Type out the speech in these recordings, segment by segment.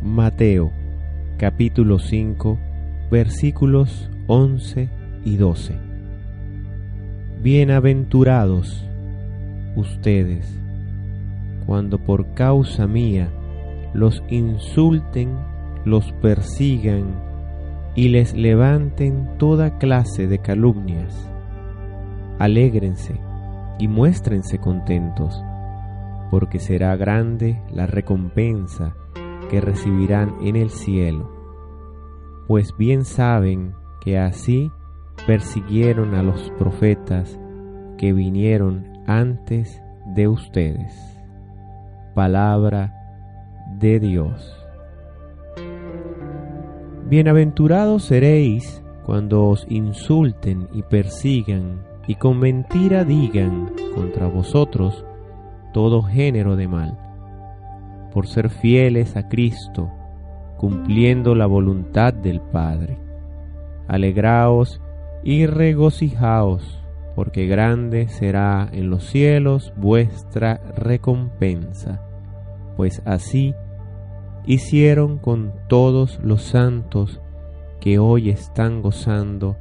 Mateo capítulo 5 versículos 11 y 12. Bienaventurados ustedes cuando por causa mía los insulten, los persigan y les levanten toda clase de calumnias. Alégrense y muéstrense contentos, porque será grande la recompensa que recibirán en el cielo, pues bien saben que así persiguieron a los profetas que vinieron antes de ustedes. Palabra de Dios. Bienaventurados seréis cuando os insulten y persigan y con mentira digan contra vosotros todo género de mal, por ser fieles a Cristo, cumpliendo la voluntad del Padre. Alegraos y regocijaos, porque grande será en los cielos vuestra recompensa, pues así hicieron con todos los santos que hoy están gozando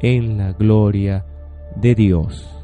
en la gloria de Dios.